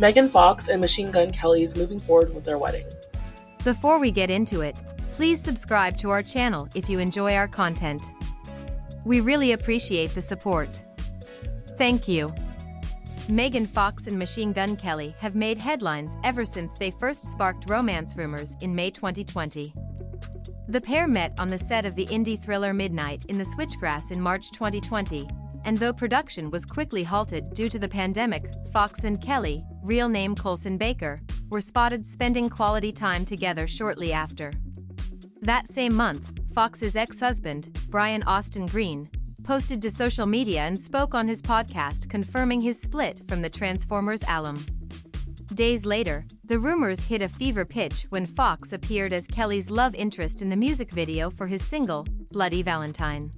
Megan Fox and Machine Gun Kelly's moving forward with their wedding. Before we get into it, please subscribe to our channel if you enjoy our content. We really appreciate the support. Thank you. Megan Fox and Machine Gun Kelly have made headlines ever since they first sparked romance rumors in May 2020. The pair met on the set of the indie thriller Midnight in the Switchgrass in March 2020, and though production was quickly halted due to the pandemic, Fox and Kelly, real name Colson Baker, were spotted spending quality time together shortly after. That same month, Fox's ex husband, Brian Austin Green, posted to social media and spoke on his podcast confirming his split from the Transformers alum. Days later, the rumors hit a fever pitch when Fox appeared as Kelly's love interest in the music video for his single, Bloody Valentine.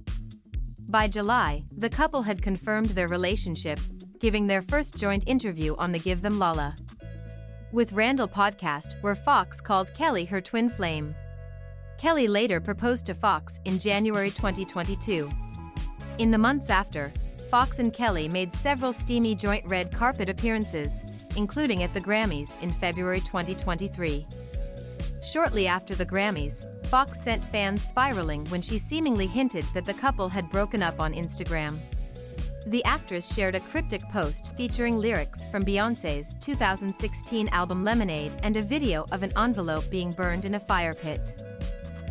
By July, the couple had confirmed their relationship, giving their first joint interview on the Give Them Lala. With Randall podcast, where Fox called Kelly her twin flame. Kelly later proposed to Fox in January 2022. In the months after, Fox and Kelly made several steamy joint red carpet appearances, including at the Grammys in February 2023. Shortly after the Grammys, Fox sent fans spiraling when she seemingly hinted that the couple had broken up on Instagram. The actress shared a cryptic post featuring lyrics from Beyoncé's 2016 album Lemonade and a video of an envelope being burned in a fire pit.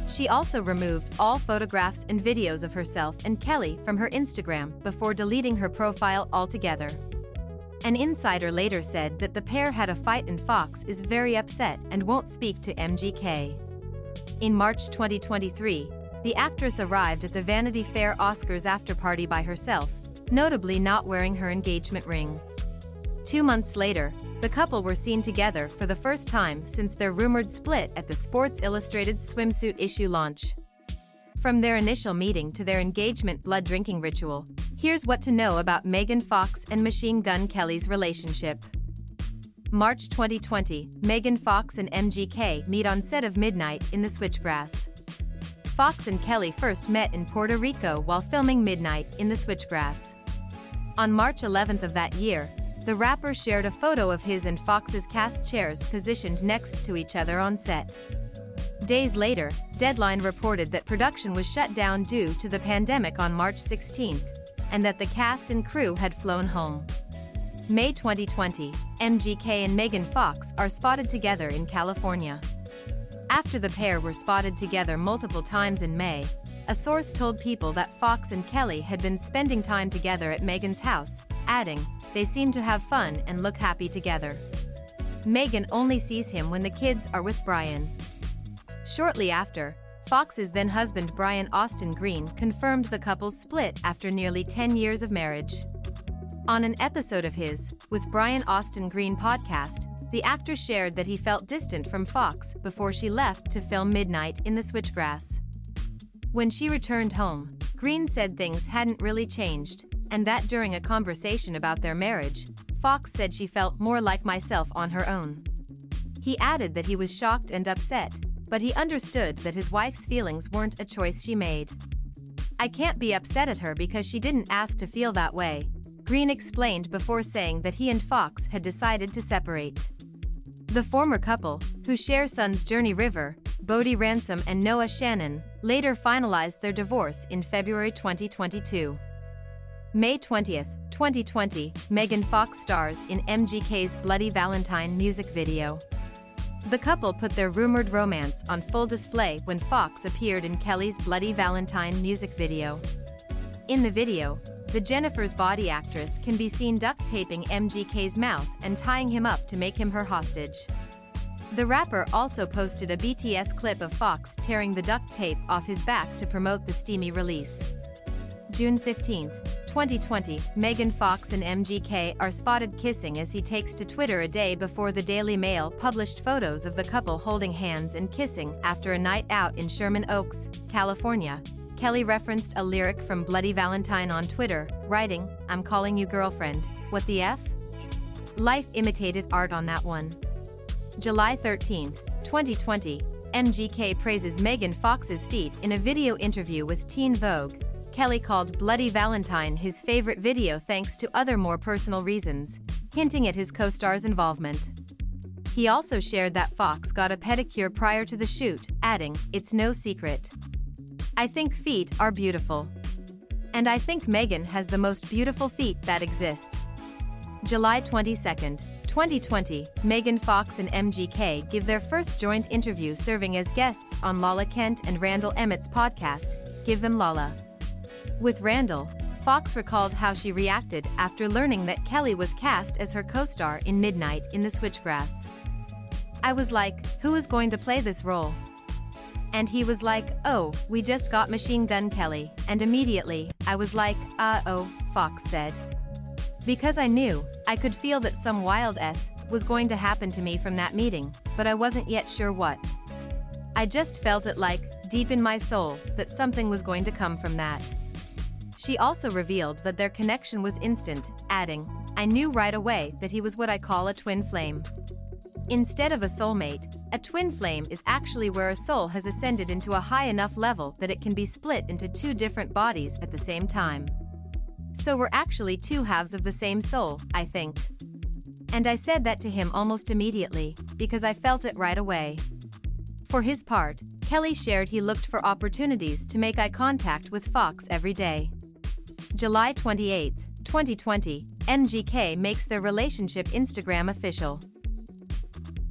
She also removed all photographs and videos of herself and Kelly from her Instagram before deleting her profile altogether. An insider later said that the pair had a fight and Fox is very upset and won't speak to MGK. In March 2023, the actress arrived at the Vanity Fair Oscars afterparty by herself, notably not wearing her engagement ring. Two months later, the couple were seen together for the first time since their rumored split at the Sports Illustrated swimsuit issue launch. From their initial meeting to their engagement blood drinking ritual, here's what to know about Megan Fox and Machine Gun Kelly's relationship. March 2020, Megan Fox and MGK meet on set of Midnight in the Switchgrass. Fox and Kelly first met in Puerto Rico while filming Midnight in the Switchgrass. On March 11th of that year, the rapper shared a photo of his and Fox's cast chairs positioned next to each other on set. Days later, Deadline reported that production was shut down due to the pandemic on March 16, and that the cast and crew had flown home. May 2020, MGK and Megan Fox are spotted together in California. After the pair were spotted together multiple times in May, a source told people that Fox and Kelly had been spending time together at Megan's house, adding, they seem to have fun and look happy together. Megan only sees him when the kids are with Brian. Shortly after, Fox's then husband Brian Austin Green confirmed the couple's split after nearly 10 years of marriage. On an episode of his, with Brian Austin Green podcast, the actor shared that he felt distant from Fox before she left to film Midnight in the Switchgrass. When she returned home, Green said things hadn't really changed, and that during a conversation about their marriage, Fox said she felt more like myself on her own. He added that he was shocked and upset, but he understood that his wife's feelings weren't a choice she made. I can't be upset at her because she didn't ask to feel that way, Green explained before saying that he and Fox had decided to separate. The former couple, who share sons Journey River, Bodie Ransom and Noah Shannon, later finalized their divorce in February 2022. May 20, 2020, Megan Fox stars in MGK's Bloody Valentine music video. The couple put their rumored romance on full display when Fox appeared in Kelly's Bloody Valentine music video. In the video, the Jennifer's Body actress can be seen duct taping MGK's mouth and tying him up to make him her hostage. The rapper also posted a BTS clip of Fox tearing the duct tape off his back to promote the steamy release. June 15, 2020, Megan Fox and MGK are spotted kissing as he takes to Twitter a day before the Daily Mail published photos of the couple holding hands and kissing after a night out in Sherman Oaks, California. Kelly referenced a lyric from Bloody Valentine on Twitter, writing, I'm calling you girlfriend, what the F? Life imitated art on that one. July 13, 2020, MGK praises Megan Fox's feet in a video interview with Teen Vogue, Kelly called Bloody Valentine his favorite video thanks to other more personal reasons. hinting at his co star's involvement. He also shared that Fox got a pedicure prior to the shoot, adding, It's no secret. I think feet are beautiful. And I think Megan has the most beautiful feet that exist. July 22, 2020, Megan Fox and MGK give their first joint interview serving as guests on Lala Kent and Randall Emmett's podcast, Give Them Lala. With Randall, Fox recalled how she reacted after learning that Kelly was cast as her co star in Midnight in the Switchgrass. I was like, who is going to play this role? And he was like, oh, we just got Machine Gun Kelly, and immediately, I was like, uh oh, Fox said. Because I knew, I could feel that some wild S was going to happen to me from that meeting, but I wasn't yet sure what. I just felt it like, deep in my soul, that something was going to come from that. She also revealed that their connection was instant, adding, I knew right away that he was what I call a twin flame. Instead of a soulmate, a twin flame is actually where a soul has ascended into a high enough level that it can be split into two different bodies at the same time. So we're actually two halves of the same soul, I think. And I said that to him almost immediately, because I felt it right away. For his part, Kelly shared he looked for opportunities to make eye contact with Fox every day. July 28, 2020, MGK makes their relationship Instagram official.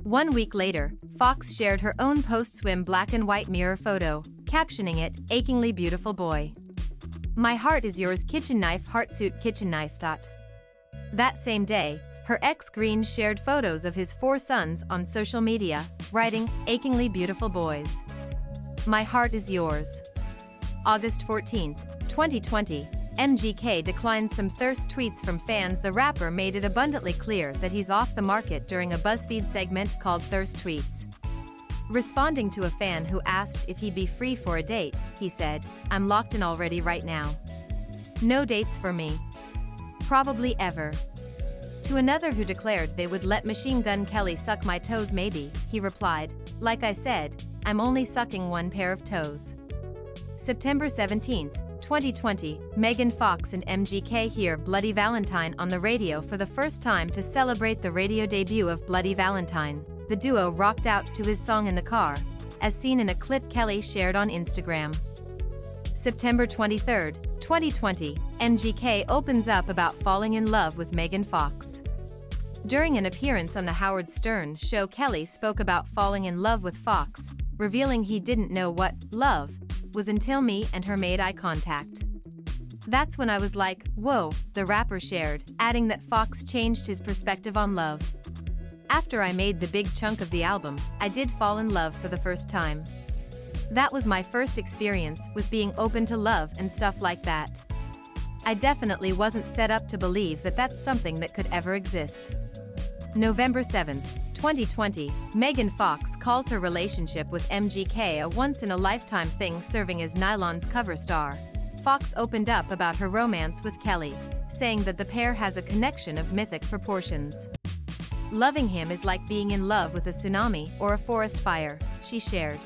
One week later, Fox shared her own post swim black and white mirror photo, captioning it, Achingly Beautiful Boy. My heart is yours, kitchen knife, heartsuit, kitchen knife. Dot. That same day, her ex Green shared photos of his four sons on social media, writing, Achingly Beautiful Boys. My heart is yours. August 14, 2020, MGK declines some thirst tweets from fans. The rapper made it abundantly clear that he's off the market during a BuzzFeed segment called Thirst Tweets. Responding to a fan who asked if he'd be free for a date, he said, I'm locked in already right now. No dates for me. Probably ever. To another who declared they would let Machine Gun Kelly suck my toes, maybe, he replied, Like I said, I'm only sucking one pair of toes. September 17th, 2020, Megan Fox and MGK hear Bloody Valentine on the radio for the first time to celebrate the radio debut of Bloody Valentine. The duo rocked out to his song in the car, as seen in a clip Kelly shared on Instagram. September 23, 2020, MGK opens up about falling in love with Megan Fox. During an appearance on the Howard Stern show, Kelly spoke about falling in love with Fox, revealing he didn't know what love was until me and her made eye contact. That's when I was like, whoa, the rapper shared, adding that Fox changed his perspective on love. After I made the big chunk of the album, I did fall in love for the first time. That was my first experience with being open to love and stuff like that. I definitely wasn't set up to believe that that's something that could ever exist. November 7th, 2020, Megan Fox calls her relationship with MGK a once in a lifetime thing, serving as Nylon's cover star. Fox opened up about her romance with Kelly, saying that the pair has a connection of mythic proportions. Loving him is like being in love with a tsunami or a forest fire, she shared.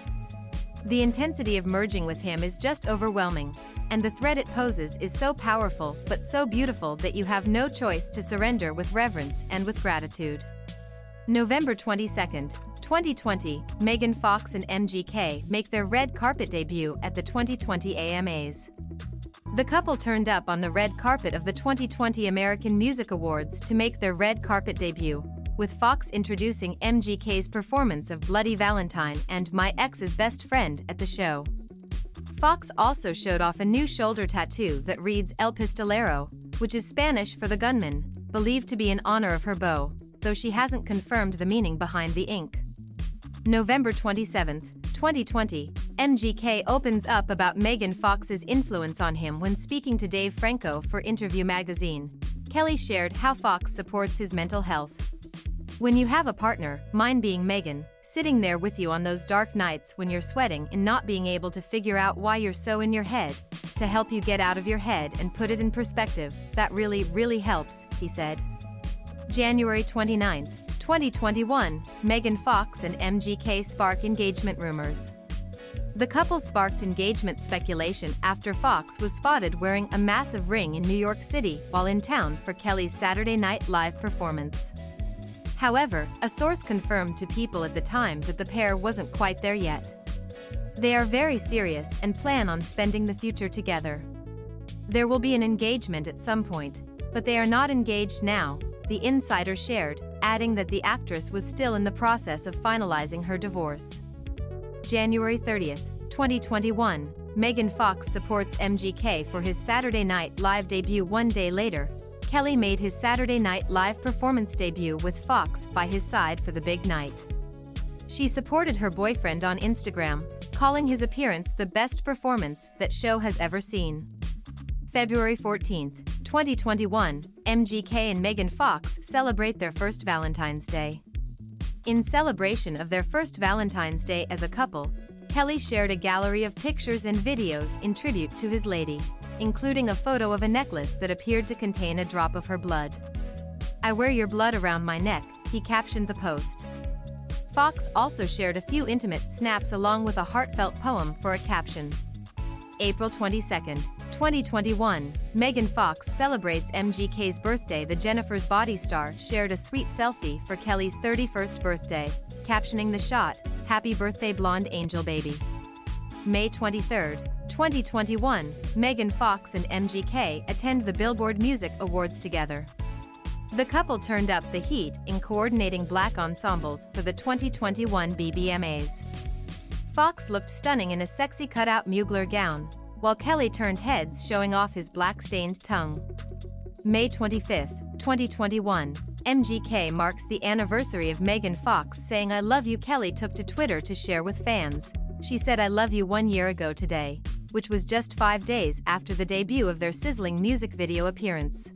The intensity of merging with him is just overwhelming, and the threat it poses is so powerful but so beautiful that you have no choice to surrender with reverence and with gratitude. November 22nd, 2020, Megan Fox and MGK make their red carpet debut at the 2020 AMAs. The couple turned up on the red carpet of the 2020 American Music Awards to make their red carpet debut, with Fox introducing MGK's performance of Bloody Valentine and My Ex's Best Friend at the show. Fox also showed off a new shoulder tattoo that reads El Pistolero, which is Spanish for the gunman, believed to be in honor of her beau though she hasn't confirmed the meaning behind the ink. November 27, 2020, MGK opens up about Megan Fox's influence on him when speaking to Dave Franco for Interview magazine. Kelly shared how Fox supports his mental health. When you have a partner, mine being Megan, sitting there with you on those dark nights when you're sweating and not being able to figure out why you're so in your head, to help you get out of your head and put it in perspective, that really, really helps, he said. January 29, 2021, Megan Fox and MGK spark engagement rumors. The couple sparked engagement speculation after Fox was spotted wearing a massive ring in New York City while in town for Kelly's Saturday Night Live performance. However, a source confirmed to people at the time that the pair wasn't quite there yet. They are very serious and plan on spending the future together. There will be an engagement at some point, but they are not engaged now, the insider shared, adding that the actress was still in the process of finalizing her divorce. January 30, 2021, Megan Fox supports MGK for his Saturday Night Live debut one day later. Kelly made his Saturday Night Live performance debut with Fox by his side for the big night. She supported her boyfriend on Instagram, calling his appearance the best performance that show has ever seen. February 14, 2021, MGK and Megan Fox celebrate their first Valentine's Day. In celebration of their first Valentine's Day as a couple, Kelly shared a gallery of pictures and videos in tribute to his lady, including a photo of a necklace that appeared to contain a drop of her blood. I wear your blood around my neck, he captioned the post. Fox also shared a few intimate snaps along with a heartfelt poem for a caption. April 22, 2021, Megan Fox celebrates MGK's birthday. The Jennifer's Body star shared a sweet selfie for Kelly's 31st birthday, captioning the shot, Happy birthday blonde angel baby. May 23, 2021, Megan Fox and MGK attend the Billboard Music Awards together. The couple turned up the heat in coordinating black ensembles for the 2021 BBMAs. Fox looked stunning in a sexy cutout Mugler gown, while Kelly turned heads showing off his black-stained tongue. May 25, 2021, MGK marks the anniversary of Megan Fox saying I love you Kelly took to Twitter to share with fans. She said I love you one year ago today, which was just five days after the debut of their sizzling music video appearance.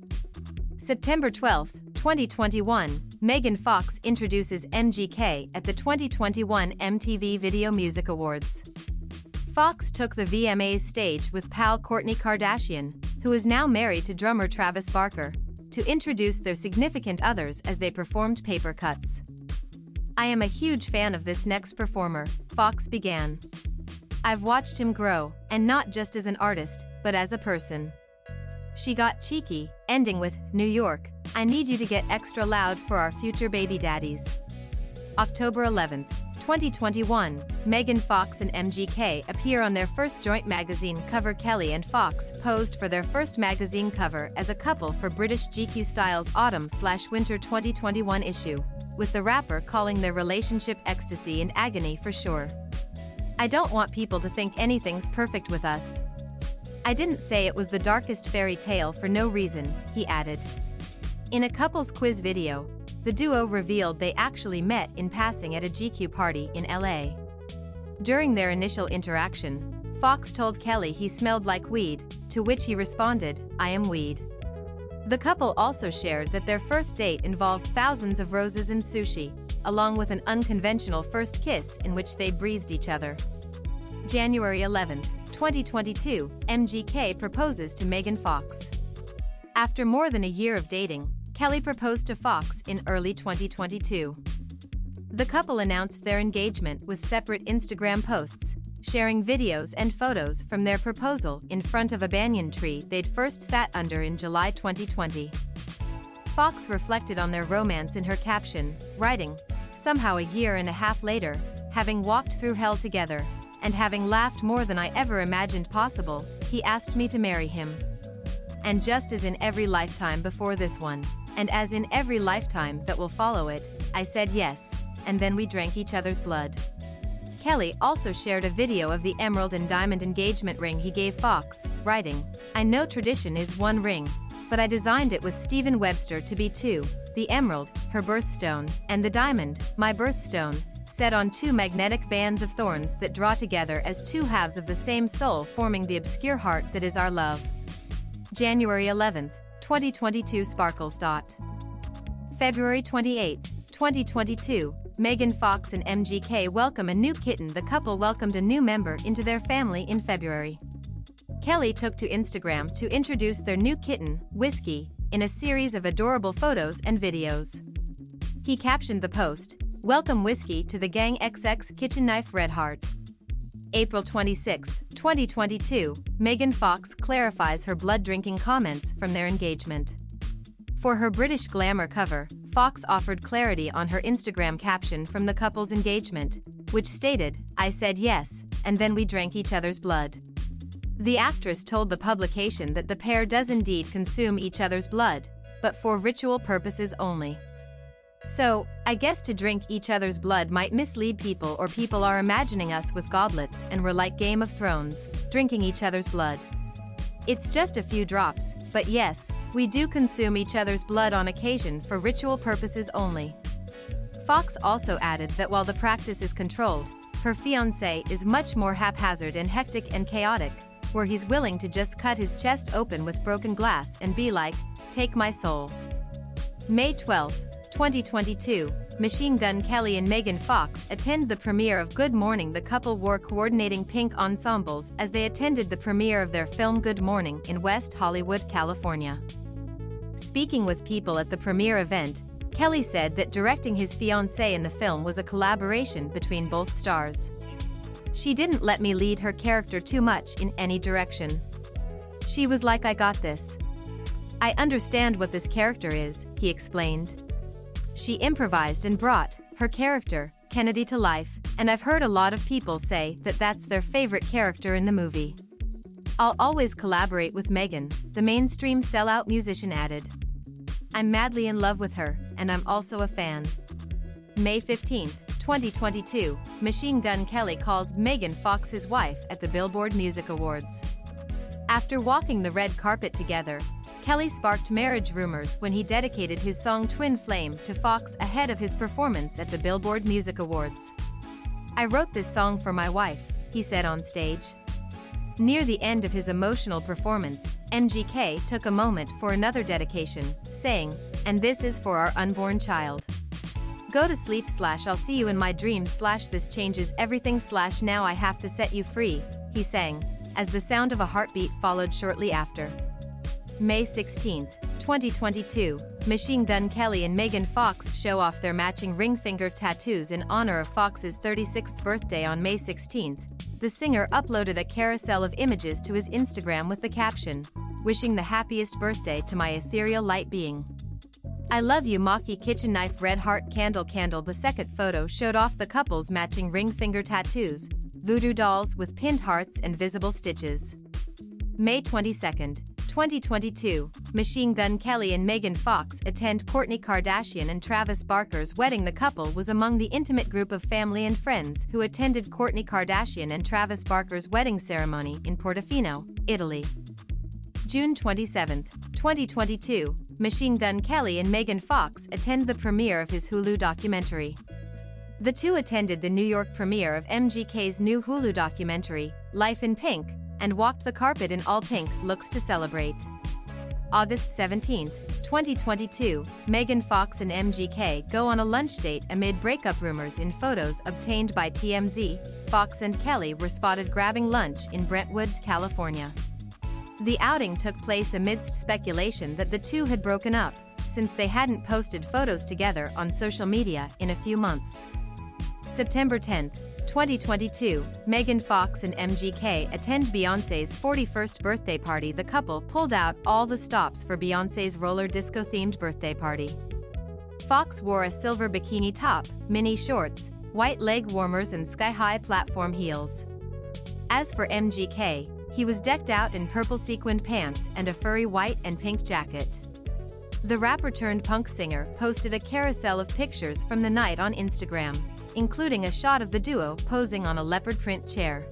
September 12, 2021, Megan Fox introduces MGK at the 2021 MTV Video Music Awards. Fox took the VMA's stage with pal Kourtney Kardashian, who is now married to drummer Travis Barker, to introduce their significant others as they performed paper cuts. I am a huge fan of this next performer, Fox began. I've watched him grow, and not just as an artist, but as a person. She got cheeky, ending with, New York, I need you to get extra loud for our future baby daddies. October 11th. 2021, Megan Fox and MGK appear on their first joint magazine cover. Kelly and Fox posed for their first magazine cover as a couple for British GQ Style's autumn/winter 2021 issue, with the rapper calling their relationship ecstasy and agony for sure. I don't want people to think anything's perfect with us. I didn't say it was the darkest fairy tale for no reason, he added. In a couples quiz video, the duo revealed they actually met in passing at a GQ party in LA. During their initial interaction, Fox told Kelly he smelled like weed, to which he responded, I am weed. The couple also shared that their first date involved thousands of roses and sushi, along with an unconventional first kiss in which they breathed each other. January 11, 2022, MGK proposes to Megan Fox. After more than a year of dating, Kelly proposed to Fox in early 2022. The couple announced their engagement with separate Instagram posts, sharing videos and photos from their proposal in front of a banyan tree they'd first sat under in July 2020. Fox reflected on their romance in her caption, writing, Somehow a year and a half later, having walked through hell together, and having laughed more than I ever imagined possible, he asked me to marry him. And just as in every lifetime before this one, and as in every lifetime that will follow it, I said yes, and then we drank each other's blood. Kelly also shared a video of the emerald and diamond engagement ring he gave Fox, writing, I know tradition is one ring, but I designed it with Stephen Webster to be two, the emerald, her birthstone, and the diamond, my birthstone, set on two magnetic bands of thorns that draw together as two halves of the same soul forming the obscure heart that is our love. January 11, 2022 Sparkles. Dot. February 28, 2022, Megan Fox and MGK welcome a new kitten. The couple welcomed a new member into their family in February. Kelly took to Instagram to introduce their new kitten, Whiskey, in a series of adorable photos and videos. He captioned the post, Welcome Whiskey to the Gang XX Kitchen Knife Red Heart. April 26, 2022, Megan Fox clarifies her blood drinking comments from their engagement. For her British Glamour cover, Fox offered clarity on her Instagram caption from the couple's engagement, which stated, I said yes, and then we drank each other's blood. The actress told the publication that the pair does indeed consume each other's blood, but for ritual purposes only. So, I guess to drink each other's blood might mislead people or people are imagining us with goblets and we're like Game of Thrones, drinking each other's blood. It's just a few drops, but yes, we do consume each other's blood on occasion for ritual purposes only. Fox also added that while the practice is controlled, her fiance is much more haphazard and hectic and chaotic, where he's willing to just cut his chest open with broken glass and be like, take my soul. May 12, 2022, Machine Gun Kelly and Megan Fox attend the premiere of Good Morning. The couple wore coordinating pink ensembles as they attended the premiere of their film Good Morning in West Hollywood, California. Speaking with people at the premiere event, Kelly said that directing his fiancée in the film was a collaboration between both stars. She didn't let me lead her character too much in any direction. She was like, I got this. I understand what this character is, he explained she improvised and brought her character, Kennedy, to life, and I've heard a lot of people say that that's their favorite character in the movie. I'll always collaborate with Megan, the mainstream sellout musician added. I'm madly in love with her, and I'm also a fan. May 15, 2022, Machine Gun Kelly calls Megan Fox his wife at the Billboard Music Awards. After walking the red carpet together, Kelly sparked marriage rumors when he dedicated his song Twin Flame to Fox ahead of his performance at the Billboard Music Awards. I wrote this song for my wife, he said on stage. Near the end of his emotional performance, MGK took a moment for another dedication, saying, And this is for our unborn child. Go to sleep slash I'll see you in my dreams slash this changes everything slash now I have to set you free, he sang, as the sound of a heartbeat followed shortly after. May 16, 2022, Machine Gun Kelly and Megan Fox show off their matching ring finger tattoos in honor of Fox's 36th birthday on May 16. The singer uploaded a carousel of images to his Instagram with the caption, Wishing the happiest birthday to my ethereal light being. I love you Maki kitchen knife red heart candle candle The second photo showed off the couple's matching ring finger tattoos, voodoo dolls with pinned hearts and visible stitches. May 22, 2022, Machine Gun Kelly and Megan Fox attend Kourtney Kardashian and Travis Barker's wedding. The couple was among the intimate group of family and friends who attended Kourtney Kardashian and Travis Barker's wedding ceremony in Portofino, Italy. June 27, 2022, Machine Gun Kelly and Megan Fox attend the premiere of his Hulu documentary. The two attended the New York premiere of MGK's new Hulu documentary, Life in Pink, and walked the carpet in all pink looks to celebrate. August 17, 2022, Megan Fox and MGK go on a lunch date amid breakup rumors in photos obtained by TMZ. Fox and Kelly were spotted grabbing lunch in Brentwood, California. The outing took place amidst speculation that the two had broken up, since they hadn't posted photos together on social media in a few months. September 10, 2022, Megan Fox and MGK attend Beyoncé's 41st birthday party. The couple pulled out all the stops for Beyoncé's roller disco themed birthday party. Fox wore a silver bikini top, mini shorts, white leg warmers, and sky high platform heels. As for MGK, he was decked out in purple sequined pants and a furry white and pink jacket. The rapper turned punk singer posted a carousel of pictures from the night on Instagram including a shot of the duo posing on a leopard print chair.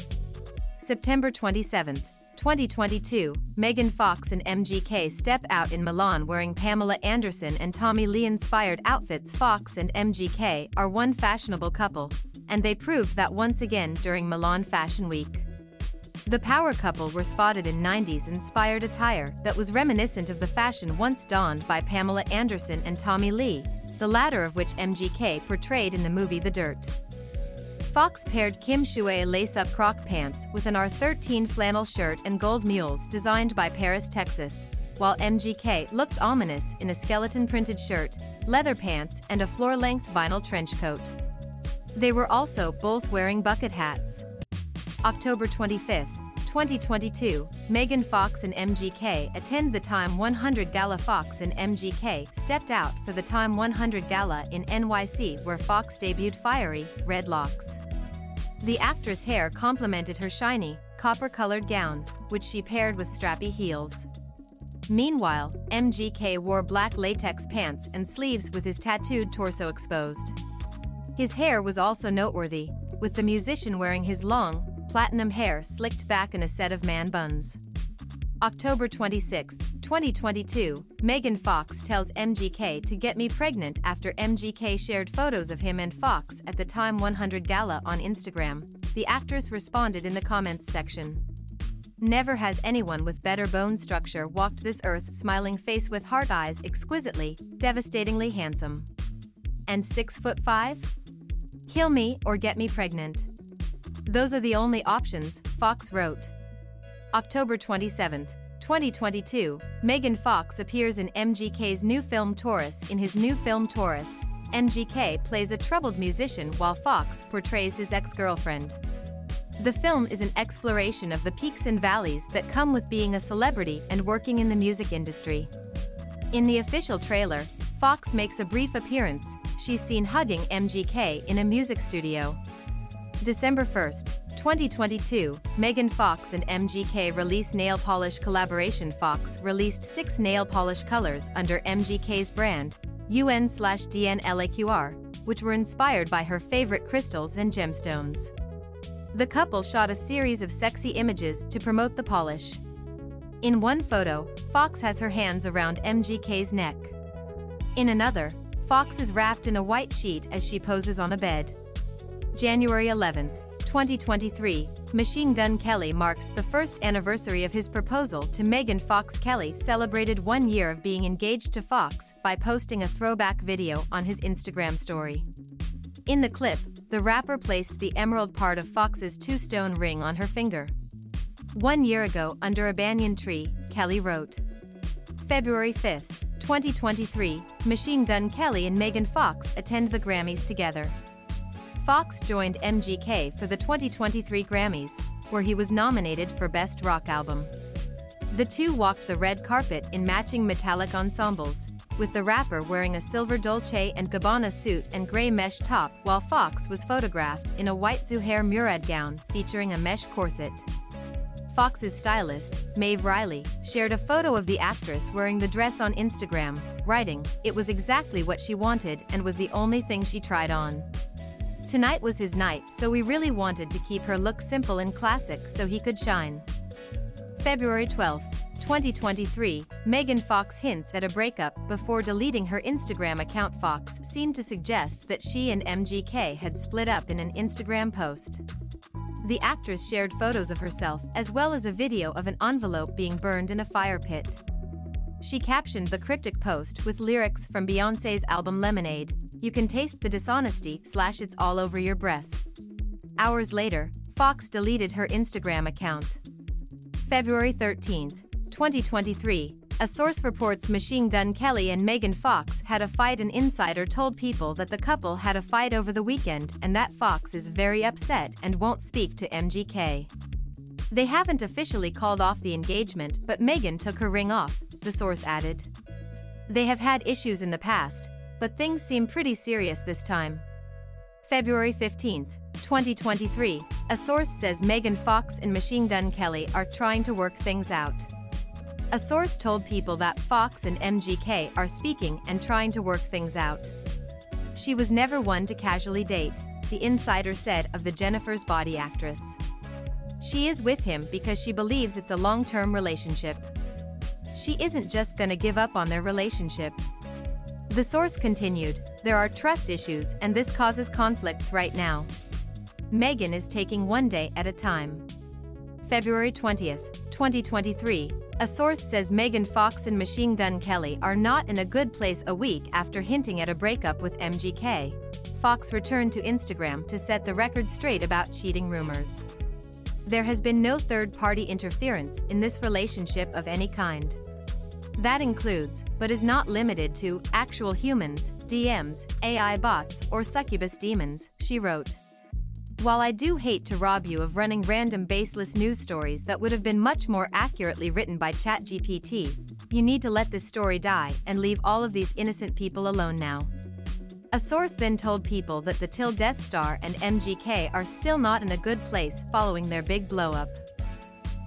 September 27, 2022, Megan Fox and MGK step out in Milan wearing Pamela Anderson and Tommy Lee inspired outfits. Fox and MGK are one fashionable couple, and they proved that once again during Milan Fashion Week. The power couple were spotted in 90s inspired attire that was reminiscent of the fashion once donned by Pamela Anderson and Tommy Lee, the latter of which MGK portrayed in the movie The Dirt. Fox paired Kim Shui lace-up croc pants with an R13 flannel shirt and gold mules designed by Paris, Texas, while MGK looked ominous in a skeleton-printed shirt, leather pants, and a floor-length vinyl trench coat. They were also both wearing bucket hats. October 25, 2022, Megan Fox and MGK attend the Time 100 Gala. Fox and MGK stepped out for the Time 100 Gala in NYC where Fox debuted Fiery, Red Locks. The actress' hair complemented her shiny, copper-colored gown, which she paired with strappy heels. Meanwhile, MGK wore black latex pants and sleeves with his tattooed torso exposed. His hair was also noteworthy, with the musician wearing his long, platinum hair slicked back in a set of man buns. October 26, 2022, Megan Fox tells MGK to get me pregnant after MGK shared photos of him and Fox at the Time 100 Gala on Instagram. The actress responded in the comments section. Never has anyone with better bone structure walked this earth smiling face with heart eyes exquisitely, devastatingly handsome. And 6 foot 5? Kill me or get me pregnant. Those are the only options, Fox wrote. October 27, 2022, Megan Fox appears in MGK's new film Taurus. In his new film Taurus, MGK plays a troubled musician while Fox portrays his ex-girlfriend. The film is an exploration of the peaks and valleys that come with being a celebrity and working in the music industry. In the official trailer, Fox makes a brief appearance, she's seen hugging MGK in a music studio. December 1, 2022, Megan Fox and MGK release nail polish collaboration Fox released six nail polish colors under MGK's brand, UN slash DNLAQR, which were inspired by her favorite crystals and gemstones. The couple shot a series of sexy images to promote the polish. In one photo, Fox has her hands around MGK's neck. In another, Fox is wrapped in a white sheet as she poses on a bed. January 11, 2023, Machine Gun Kelly marks the first anniversary of his proposal to Megan Fox. Kelly celebrated one year of being engaged to Fox by posting a throwback video on his Instagram story. In the clip, the rapper placed the emerald part of Fox's two-stone ring on her finger. One year ago, under a banyan tree, Kelly wrote. February 5, 2023, Machine Gun Kelly and Megan Fox attend the Grammys together. Fox joined MGK for the 2023 Grammys, where he was nominated for Best Rock Album. The two walked the red carpet in matching metallic ensembles, with the rapper wearing a silver Dolce & Gabbana suit and gray mesh top while Fox was photographed in a white Zuhair Murad gown featuring a mesh corset. Fox's stylist, Maeve Riley, shared a photo of the actress wearing the dress on Instagram, writing, It was exactly what she wanted and was the only thing she tried on. Tonight was his night, so we really wanted to keep her look simple and classic so he could shine. February 12, 2023, Megan Fox hints at a breakup before deleting her Instagram account. Fox seemed to suggest that she and MGK had split up in an Instagram post. The actress shared photos of herself as well as a video of an envelope being burned in a fire pit. She captioned the cryptic post with lyrics from Beyonce's album Lemonade, You can taste the dishonesty slash it's all over your breath. Hours later, Fox deleted her Instagram account. February 13, 2023, a source reports Machine Gun Kelly and Megan Fox had a fight. An insider told people that the couple had a fight over the weekend and that Fox is very upset and won't speak to MGK. They haven't officially called off the engagement, but Megan took her ring off, the source added. They have had issues in the past, but things seem pretty serious this time. February 15, 2023, a source says Megan Fox and Machine Gun Kelly are trying to work things out. A source told people that Fox and MGK are speaking and trying to work things out. She was never one to casually date, the insider said of the Jennifer's Body actress. She is with him because she believes it's a long-term relationship. She isn't just gonna give up on their relationship. The source continued, there are trust issues and this causes conflicts right now. Megan is taking one day at a time. February 20th, 2023, a source says Megan Fox and Machine Gun Kelly are not in a good place a week after hinting at a breakup with MGK. Fox returned to Instagram to set the record straight about cheating rumors. There has been no third-party interference in this relationship of any kind. That includes, but is not limited to, actual humans, DMs, AI bots, or succubus demons, she wrote. While I do hate to rob you of running random baseless news stories that would have been much more accurately written by ChatGPT, you need to let this story die and leave all of these innocent people alone now. A source then told people that the Till Death Star and MGK are still not in a good place following their big blowup.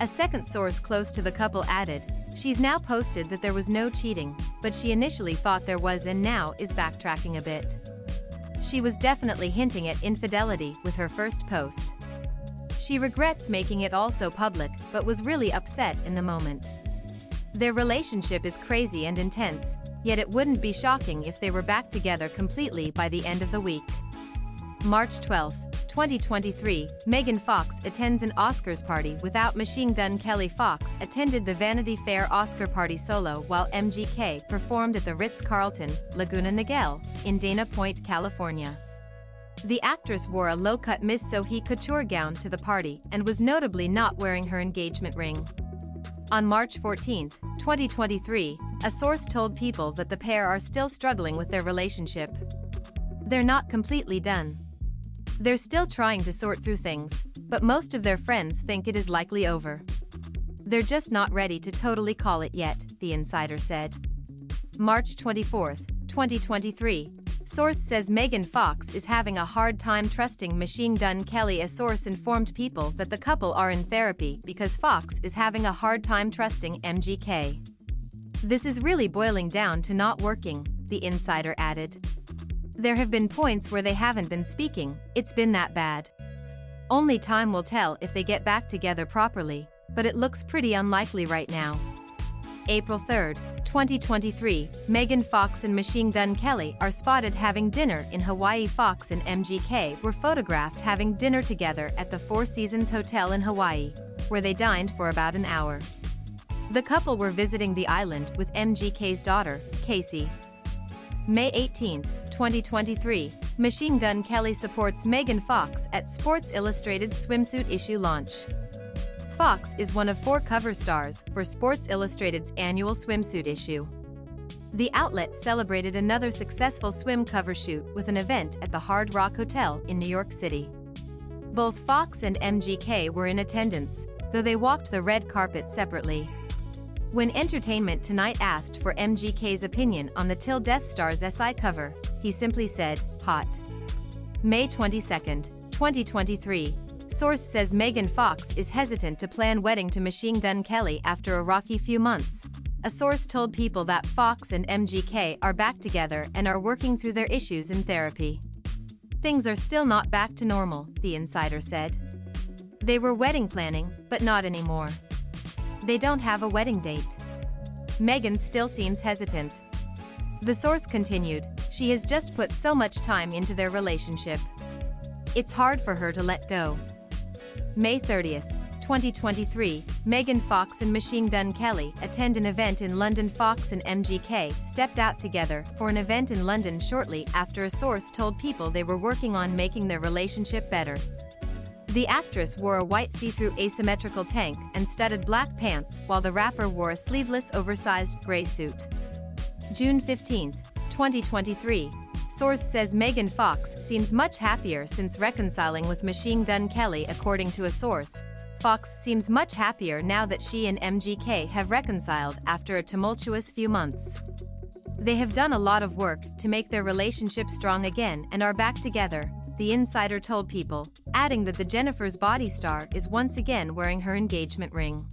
A second source close to the couple added, She's now posted that there was no cheating, but she initially thought there was and now is backtracking a bit. She was definitely hinting at infidelity with her first post. She regrets making it all so public, but was really upset in the moment. Their relationship is crazy and intense, yet it wouldn't be shocking if they were back together completely by the end of the week. March 12, 2023, Megan Fox attends an Oscars party without Machine Gun Kelly Fox attended the Vanity Fair Oscar party solo while MGK performed at the Ritz-Carlton, Laguna Niguel, in Dana Point, California. The actress wore a low-cut Miss Sohee Couture gown to the party and was notably not wearing her engagement ring. On March 14, 2023, a source told People that the pair are still struggling with their relationship. They're not completely done. They're still trying to sort through things, but most of their friends think it is likely over. They're just not ready to totally call it yet, the insider said. March 24, 2023. Source says Megan Fox is having a hard time trusting Machine Gun Kelly. A source informed people that the couple are in therapy because Fox is having a hard time trusting MGK. This is really boiling down to not working, the insider added. There have been points where they haven't been speaking, it's been that bad. Only time will tell if they get back together properly, but it looks pretty unlikely right now. April 3, 2023, Megan Fox and Machine Gun Kelly are spotted having dinner in Hawaii. Fox and MGK were photographed having dinner together at the Four Seasons Hotel in Hawaii, where they dined for about an hour. The couple were visiting the island with MGK's daughter, Casie. May 18, 2023, Machine Gun Kelly supports Megan Fox at Sports Illustrated swimsuit issue launch. Fox is one of four cover stars for Sports Illustrated's annual swimsuit issue. The outlet celebrated another successful swim cover shoot with an event at the Hard Rock Hotel in New York City. Both Fox and MGK were in attendance, though they walked the red carpet separately. When Entertainment Tonight asked for MGK's opinion on the Till Death Star's SI cover, he simply said, hot. May 22, 2023. Source says Megan Fox is hesitant to plan wedding to Machine Gun Kelly after a rocky few months. A source told people that Fox and MGK are back together and are working through their issues in therapy. Things are still not back to normal, the insider said. They were wedding planning, but not anymore. They don't have a wedding date. Megan still seems hesitant. The source continued, she has just put so much time into their relationship. It's hard for her to let go. May 30th, 2023, Megan Fox and Machine Gun Kelly attend an event in London. Fox and MGK stepped out together for an event in London shortly after a source told people they were working on making their relationship better. The actress wore a white see-through asymmetrical tank and studded black pants while the rapper wore a sleeveless oversized gray suit. June 15, 2023. Source says Megan Fox seems much happier since reconciling with Machine Gun Kelly according to a source. Fox seems much happier now that she and MGK have reconciled after a tumultuous few months. They have done a lot of work to make their relationship strong again and are back together, the insider told people, adding that the Jennifer's body star is once again wearing her engagement ring.